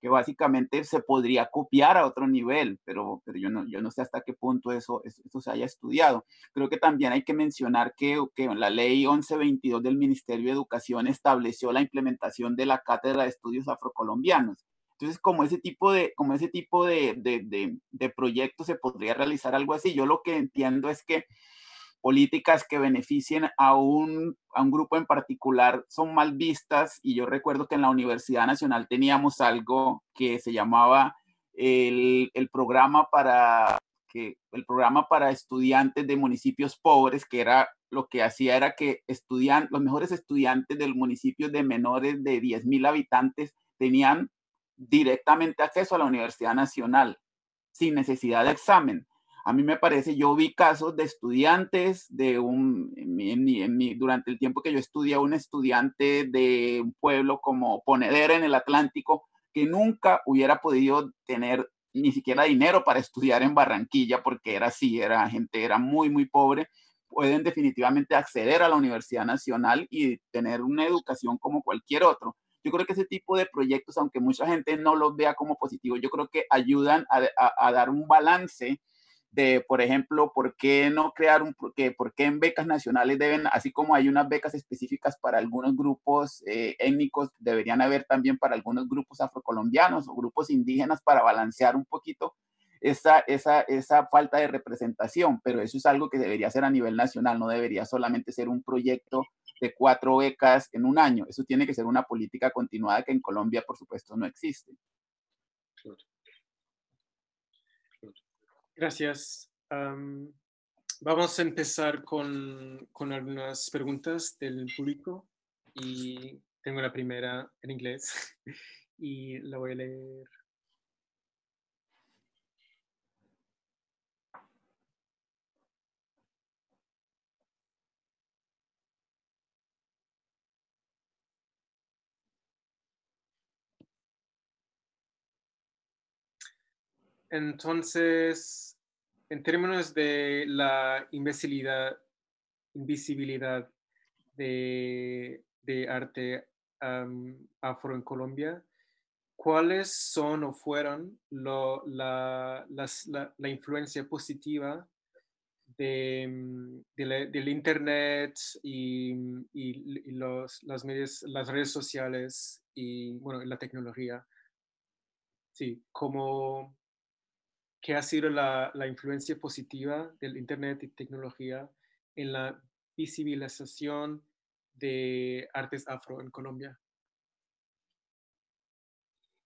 que básicamente se podría copiar a otro nivel, pero, pero yo, no, yo no sé hasta qué punto eso, eso, se haya estudiado. Creo que también hay que mencionar que, que la ley 1122 del Ministerio de Educación estableció la implementación de la Cátedra de Estudios Afrocolombianos. Entonces, como ese tipo de, como ese tipo de, de, de, de proyectos se podría realizar algo así, yo lo que entiendo es que políticas que beneficien a un, a un grupo en particular son mal vistas y yo recuerdo que en la Universidad Nacional teníamos algo que se llamaba el, el programa para que el programa para estudiantes de municipios pobres, que era lo que hacía era que estudian, los mejores estudiantes del municipio de menores de 10.000 habitantes tenían directamente acceso a la Universidad Nacional sin necesidad de examen. A mí me parece, yo vi casos de estudiantes de un, en durante el tiempo que yo estudié, un estudiante de un pueblo como Ponedera en el Atlántico, que nunca hubiera podido tener ni siquiera dinero para estudiar en Barranquilla, porque era así, era gente, era muy, muy pobre, pueden definitivamente acceder a la Universidad Nacional y tener una educación como cualquier otro. Yo creo que ese tipo de proyectos, aunque mucha gente no los vea como positivo, yo creo que ayudan a dar un balance de, por ejemplo, por qué no crear un, que, por qué en becas nacionales deben, así como hay unas becas específicas para algunos grupos eh, étnicos, deberían haber también para algunos grupos afrocolombianos o grupos indígenas para balancear un poquito esa, esa, esa falta de representación, pero eso es algo que debería ser a nivel nacional, no debería solamente ser un proyecto de cuatro becas en un año, eso tiene que ser una política continuada que en Colombia, por supuesto, no existe. Gracias. vamos a empezar con, con, algunas preguntas del público y tengo la primera en inglés y la voy a leer. Entonces, en términos de la invisibilidad, invisibilidad de, arte afro en Colombia, ¿cuáles son o fueron la, influencia positiva de, del Internet y, los, las, medios, las redes sociales y bueno, la tecnología? Sí, como ¿Qué ha sido la, influencia positiva del Internet y tecnología en la visibilización de artes afro en Colombia?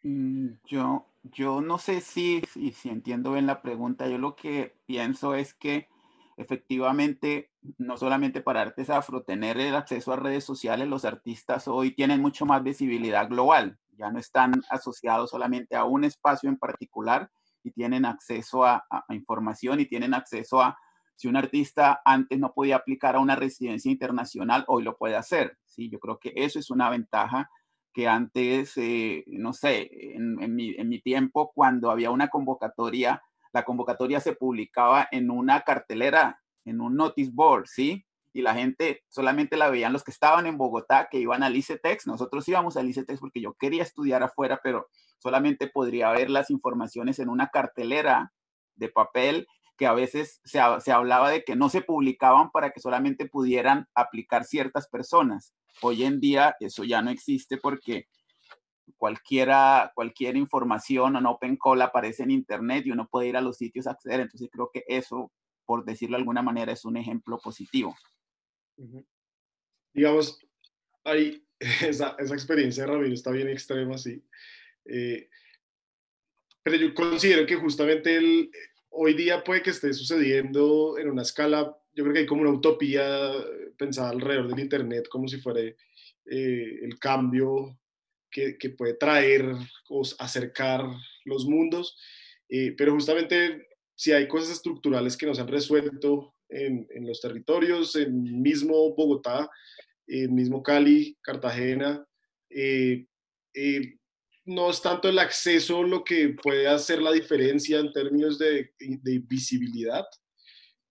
Mm, yo, yo no sé si, si, si, entiendo bien la pregunta. Yo lo que pienso es que efectivamente, no solamente para artes afro, tener el acceso a redes sociales, los artistas hoy tienen mucho más visibilidad global. Ya no están asociados solamente a un espacio en particular, y tienen acceso a, información y tienen acceso a, si un artista antes no podía aplicar a una residencia internacional, hoy lo puede hacer. ¿sí? Yo creo que eso es una ventaja que antes, eh, no sé, en, mi, en mi tiempo, cuando había una convocatoria, la convocatoria se publicaba en una cartelera, en un notice board, ¿sí? Y la gente solamente la veían los que estaban en Bogotá, que iban al ICETEX. Nosotros íbamos al ICETEX porque yo quería estudiar afuera, pero solamente podría ver las informaciones en una cartelera de papel que a veces se, se hablaba de que no se publicaban para que solamente pudieran aplicar ciertas personas. Hoy en día eso ya no existe porque cualquiera, cualquier información en Open Call aparece en Internet y uno puede ir a los sitios a acceder. Entonces creo que eso, por decirlo de alguna manera, es un ejemplo positivo. Digamos, hay esa, esa experiencia de Ramiro está bien extrema, sí. Eh, pero yo considero que justamente el, hoy día puede que esté sucediendo en una escala, yo creo que hay como una utopía pensada alrededor del Internet, como si fuera eh, el cambio que, que, puede traer o acercar los mundos, eh, pero justamente si hay cosas estructurales que nos han resuelto en, en los territorios, en mismo Bogotá, en mismo Cali, Cartagena, eh, eh, no es tanto el acceso lo que puede hacer la diferencia en términos de, de visibilidad.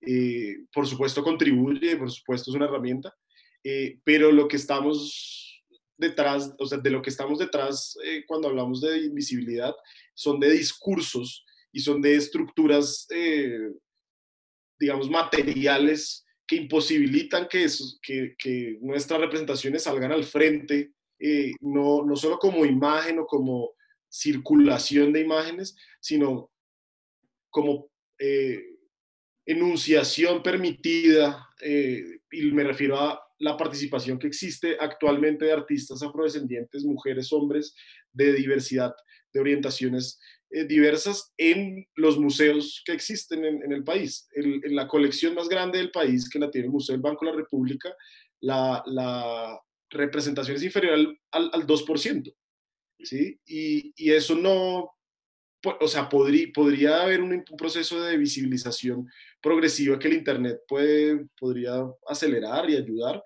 Eh, por supuesto contribuye, por supuesto es una herramienta, eh, pero lo que estamos detrás, o sea, de lo que estamos detrás eh, cuando hablamos de invisibilidad, son de discursos y son de estructuras, digamos, materiales que imposibilitan que, nuestras representaciones salgan al frente eh, no, no solo como imagen o como circulación de imágenes, sino como eh, enunciación permitida, eh, y me refiero a la participación que existe actualmente de artistas afrodescendientes, mujeres, hombres, de diversidad, de orientaciones diversas en los museos que existen en, el país. en la colección más grande del país, que la tiene el Museo del Banco de la República, la, representación es inferior al, al, 2%. ¿sí? Y, y, eso no, o sea, podría, podría haber un, proceso de visibilización progresiva que el Internet puede, podría acelerar y ayudar,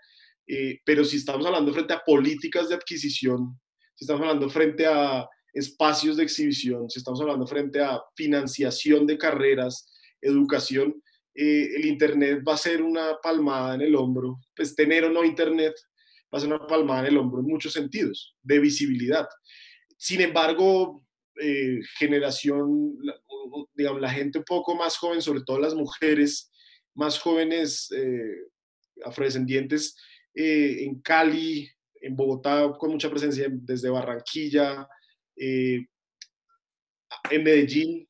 eh, pero si estamos hablando frente a políticas de adquisición, si estamos hablando frente a espacios de exhibición, si estamos hablando frente a financiación de carreras, educación, eh, el Internet va a ser una palmada en el hombro. Pues tener o no Internet va a ser una palmada en el hombro en muchos sentidos, de visibilidad. Sin embargo, eh, generación, digamos, la gente un poco más joven, sobre todo las mujeres más jóvenes eh, afrodescendientes, eh, en Cali, en Bogotá, con mucha presencia desde Barranquilla, en Medellín,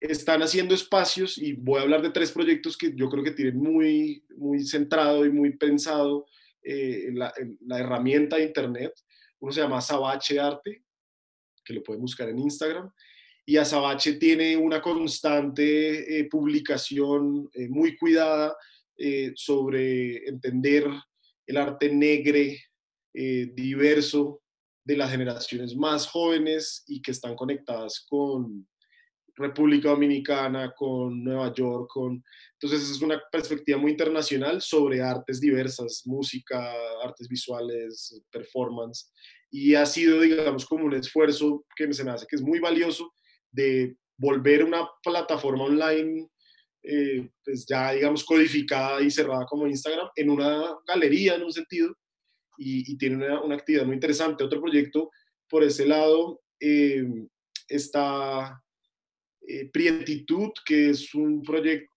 están haciendo espacios y voy a hablar de tres proyectos que yo creo que tienen muy, muy centrado y muy pensado eh, la, herramienta de Internet. Uno se llama Sabache Arte, que lo pueden buscar en Instagram. Y Azabache tiene una constante eh, publicación eh, muy cuidada sobre entender el arte negre, diverso, de las generaciones más jóvenes y que están conectadas con, República Dominicana, con Nueva York, con... Entonces es una perspectiva muy internacional sobre artes diversas, música, artes visuales, performance, y ha sido, digamos, como un esfuerzo que se me hace que es muy valioso de volver una plataforma online, eh, pues ya, digamos, codificada y cerrada como Instagram, en una galería en un sentido, y, tiene una, una, actividad muy interesante. Otro proyecto por ese lado eh, está eh, Prietitud, que es un proyecto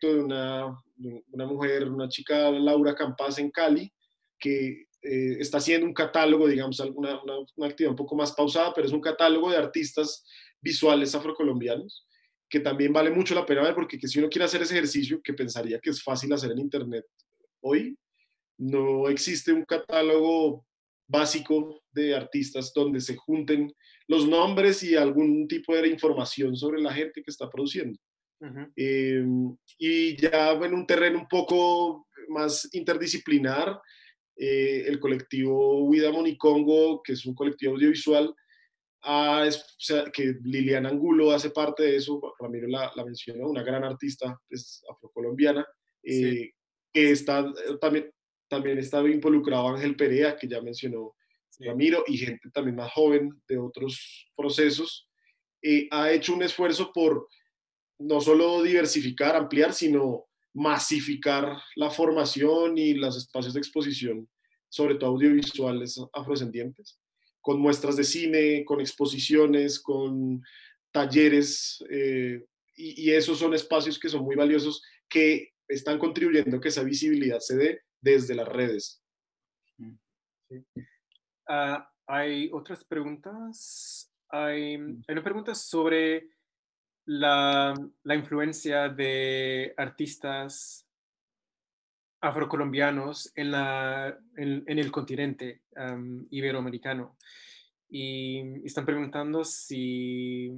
de una, una, mujer, una chica, Laura Campas en Cali, que eh, está haciendo un catálogo, digamos, una, una, actividad un poco más pausada, pero es un catálogo de artistas visuales afrocolombianos, que también vale mucho la pena ver, porque que si uno quiere hacer ese ejercicio, que pensaría que es fácil hacer en Internet hoy, no existe un catálogo básico de artistas donde se junten los nombres y algún tipo de información sobre la gente que está produciendo. Em, y ya en un terreno un poco más interdisciplinar, eh, el colectivo Huida Monicongo, que es un colectivo audiovisual, que Liliana Angulo hace parte de eso, Ramiro la, la mencionó, una gran artista es afrocolombiana, eh, que está también, también está involucrado Ángel Perea, que ya mencionó Ramiro, y gente también más joven de otros procesos, eh, ha hecho un esfuerzo por no solo diversificar, ampliar, sino masificar la formación y los espacios de exposición, sobre todo audiovisuales afrodescendientes, con muestras de cine, con exposiciones, con talleres, eh, y, y, esos son espacios que son muy valiosos, que están contribuyendo a que esa visibilidad se dé desde las redes. Sí. Uh, hay otras preguntas. Hay, hay una pregunta sobre la, la influencia de artistas afrocolombianos en, la, en, el continente iberoamericano. Y están preguntando si,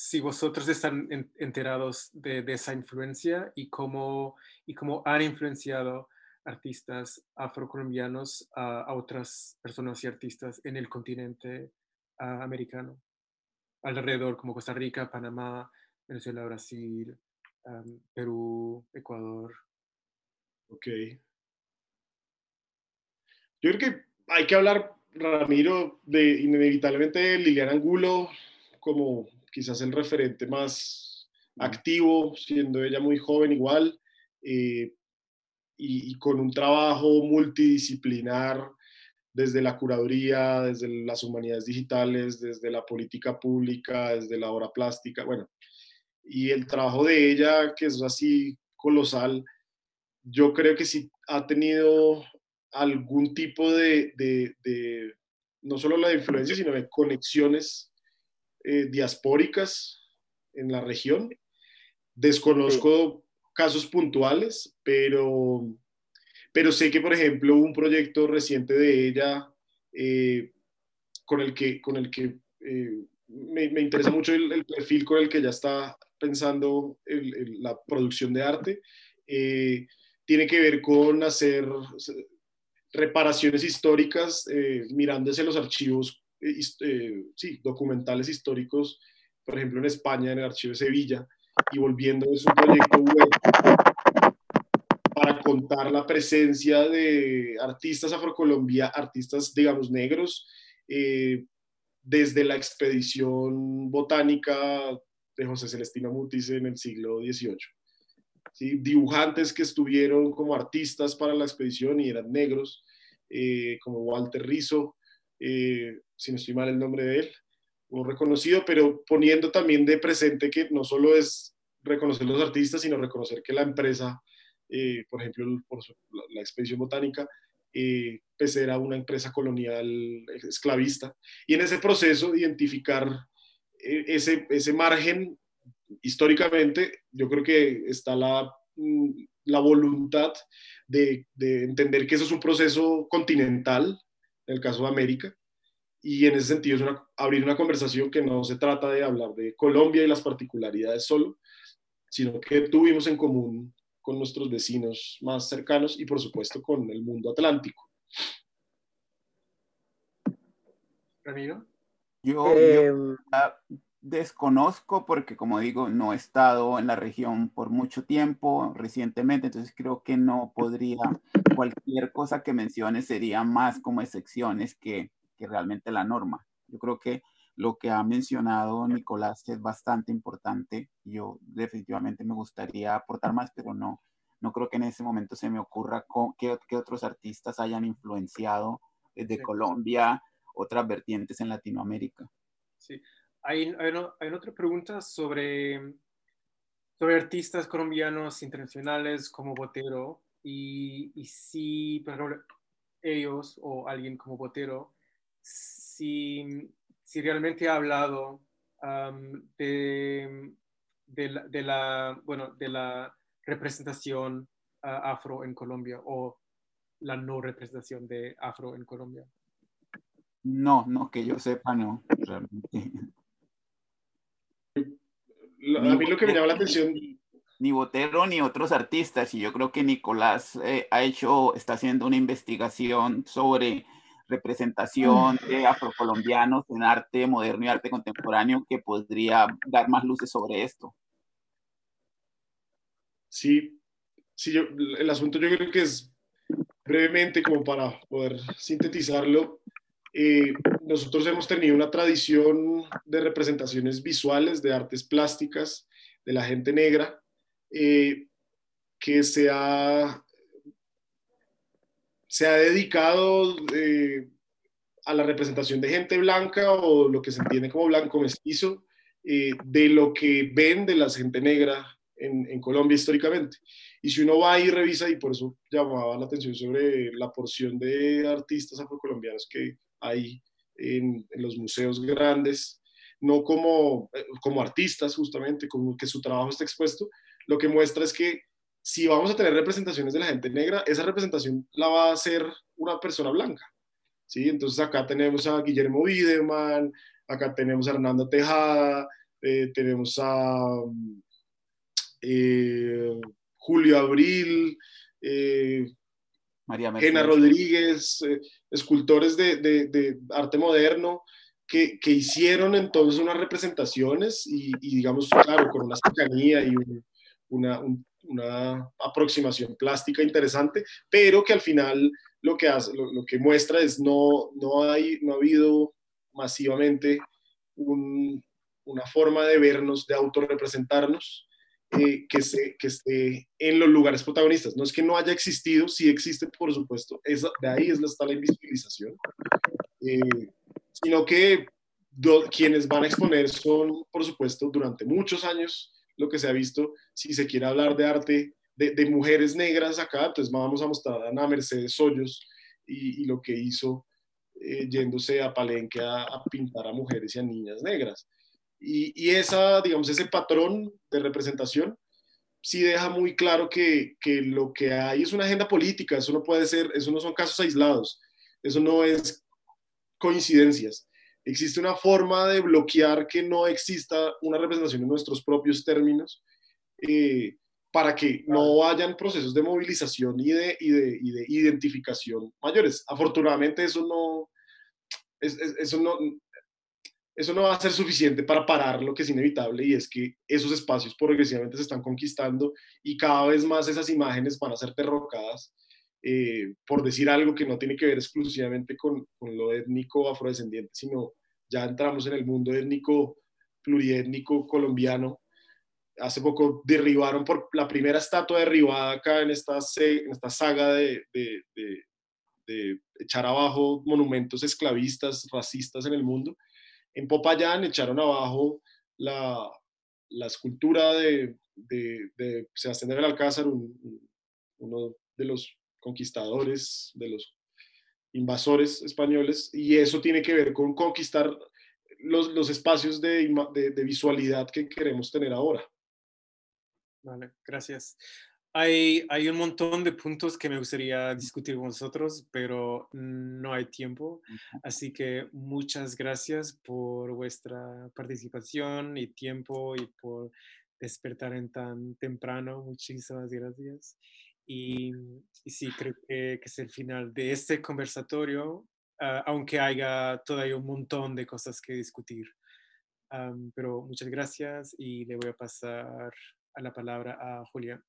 si vosotros están enterados de, esa influencia y cómo, y cómo han influenciado artistas afrocolombianos a, a otras personas y artistas en el continente ah, americano, alrededor como Costa Rica, Panamá, Venezuela, Brasil, Perú, Ecuador. Ok. Yo creo que hay que hablar, Ramiro, de inevitablemente Liliana Angulo como quizás el referente más activo, siendo ella muy joven igual. Eh, y, con un trabajo multidisciplinar desde la curaduría, desde las humanidades digitales, desde la política pública, desde la obra plástica, bueno, y el trabajo de ella, que es así colosal, yo creo que sí ha tenido algún tipo de, de, no solo la influencia, sino de conexiones eh, diaspóricas en la región. Desconozco casos puntuales, pero, pero sé que, por ejemplo, un proyecto reciente de ella eh, con el que, con el que eh, me, interesa mucho el, perfil con el que ella está pensando la producción de arte, tiene que ver con hacer reparaciones históricas mirándose los archivos sí, documentales históricos, por ejemplo en España, en el archivo de Sevilla, y volviendo es un proyecto web para contar la presencia de artistas afrocolombianos, artistas, digamos, negros, eh, desde la expedición botánica de José Celestino Mutis en el siglo XVIII. ¿Sí? Dibujantes que estuvieron como artistas para la expedición y eran negros, eh, como Walter Rizzo, eh, si no estoy mal el nombre de él, un reconocido, pero poniendo también de presente que no solo es reconocer los artistas, sino reconocer que la empresa, eh, por ejemplo, por la, expedición botánica, eh, pues era una empresa colonial esclavista. Y en ese proceso, identificar eh, ese, ese margen, históricamente, yo creo que está la, mm, la voluntad de, de entender que eso es un proceso continental, en el caso de América, y en ese sentido es abrir una conversación que no se trata de hablar de Colombia y las particularidades solo, sino que tuvimos en común con nuestros vecinos más cercanos y por supuesto con el mundo atlántico. Ramiro. Yo, eh, desconozco porque, como digo, no he estado en la región por mucho tiempo recientemente, entonces creo que no podría, cualquier cosa que mencione sería más como excepciones que, que realmente la norma. Yo creo que lo que ha mencionado Nicolás es bastante importante. Yo definitivamente me gustaría aportar más, pero no, no creo que en ese momento se me ocurra qué, otros artistas hayan influenciado desde Colombia, otras vertientes en Latinoamérica. Sí, hay, hay, otra pregunta sobre, sobre artistas colombianos internacionales como Botero y, y si ellos o alguien como Botero, si si realmente ha hablado de, de, la, bueno, de la representación ah, afro en Colombia o la no representación de afro en Colombia. No, no, que yo sepa, no, realmente. A mí lo que me llama la atención... Ni Botero ni otros artistas, y yo creo que Nicolás eh, ha hecho, está haciendo una investigación sobre representación de afrocolombianos en arte moderno y arte contemporáneo que podría dar más luces sobre esto. Sí, sí el asunto yo creo que es brevemente como para poder sintetizarlo. Eh, nosotros hemos tenido una tradición de representaciones visuales de artes plásticas de la gente negra eh, que se ha se ha dedicado eh, a la representación de gente blanca o lo que se entiende como blanco mestizo, eh, de lo que ven de la gente negra en, Colombia históricamente. Y si uno va y revisa, y por eso llamaba la atención sobre la porción de artistas afrocolombianos que hay en, los museos grandes, no como, eh, como artistas justamente, como que su trabajo está expuesto, lo que muestra es que si vamos a tener representaciones de la gente negra, esa representación la va a hacer una persona blanca. ¿sí? Entonces acá tenemos a Guillermo Wiedemann, acá tenemos a Hernando Tejada, eh, tenemos a eh, Julio Abril, eh, María Gena Rodríguez, escultores de, arte moderno, que, hicieron entonces unas representaciones y, digamos, claro, con una cercanía y una, una, aproximación plástica interesante, pero que al final lo que, hace, lo, que muestra es no, no, hay, no ha habido masivamente una forma de vernos, de autorrepresentarnos, eh, que, se, que esté en los lugares protagonistas. No es que no haya existido, sí existe, por supuesto, de ahí es, está la invisibilización, eh, sino que quienes van a exponer son, por supuesto, durante muchos años, lo que se ha visto, si se quiere hablar de arte de, mujeres negras acá, entonces vamos a mostrar a Ana Mercedes Hoyos y, lo que hizo eh, yéndose a Palenque a, pintar a mujeres y a niñas negras. Y, esa, digamos, ese patrón de representación sí deja muy claro que, que, lo que hay es una agenda política, eso no puede ser, eso no son casos aislados, eso no es coincidencias. Existe una forma de bloquear que no exista una representación en nuestros propios términos. Eh, para que no hayan procesos de movilización y de, y de, y de identificación mayores. Afortunadamente eso no, eso, no, eso no va a ser suficiente para parar lo que es inevitable y es que esos espacios progresivamente se están conquistando y cada vez más esas imágenes van a ser derrocadas eh, por decir algo que no tiene que ver exclusivamente con, con lo étnico afrodescendiente, sino ya entramos en el mundo étnico pluriétnico colombiano hace poco derribaron por la primera estatua derribada acá en esta, en esta saga de, de, de, echar abajo monumentos esclavistas, racistas en el mundo. En Popayán echaron abajo la, la escultura de, Sebastián de Belalcázar, uno de los conquistadores, de los invasores españoles, y eso tiene que ver con conquistar los, los espacios de, de, visualidad que queremos tener ahora. Vale, gracias. Hay, hay un montón de puntos que me gustaría discutir con vosotros, pero no hay tiempo. Así que muchas gracias por vuestra participación y tiempo y por despertar en tan temprano. Muchísimas gracias. Y, sí, creo que, es el final de este conversatorio, ah, aunque haya todavía un montón de cosas que discutir. pero muchas gracias y le voy a pasar la palabra a Julia.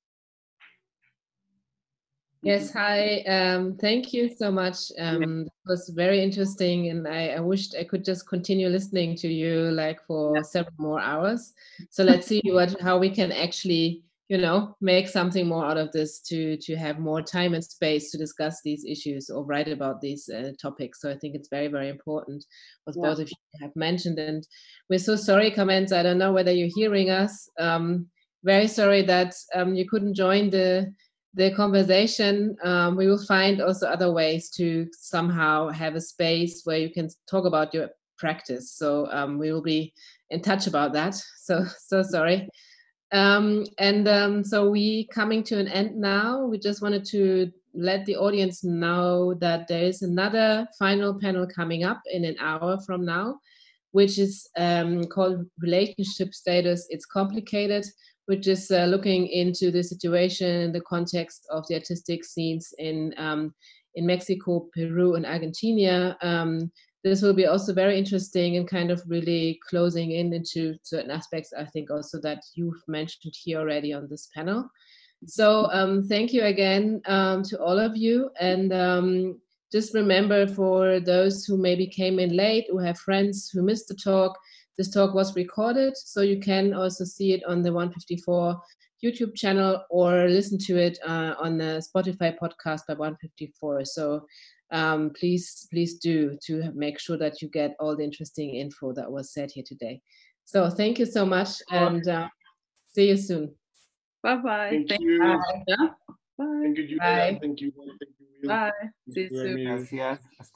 Yes, hi. Um, thank you so much. Um, it was very interesting, and I, I, wished I could just continue listening to you like for several more hours. So let's see what how we can actually, you know, make something more out of this to to have more time and space to discuss these issues or write about these uh, topics. So I think it's very very important what yeah. both of you have mentioned. And we're so sorry, comments. I don't know whether you're hearing us. Um, very sorry that um, you couldn't join the the conversation. Um, we will find also other ways to somehow have a space where you can talk about your practice. So um, we will be in touch about that. So so sorry. Um, and um, so we coming to an end now. We just wanted to let the audience know that there is another final panel coming up in an hour from now, which is um, called Relationship Status. It's complicated which is uh, looking into the situation in the context of the artistic scenes in um, in Mexico, Peru, and Argentina. This will be also very interesting and kind of really closing in into certain aspects. I think also that you've mentioned here already on this panel. So um, thank you again um, to all of you, and um, just remember for those who maybe came in late, who have friends who missed the talk this talk was recorded, so you can also see it on the 154 YouTube channel or listen to it uh, on the Spotify podcast by 154. So um, please, please do to make sure that you get all the interesting info that was said here today. So thank you so much and uh, see you soon. Bye bye. Thank, Thank you. Bye. Thank you, Julia. Bye. Thank you. Thank you. Bye. See you soon. Gracias.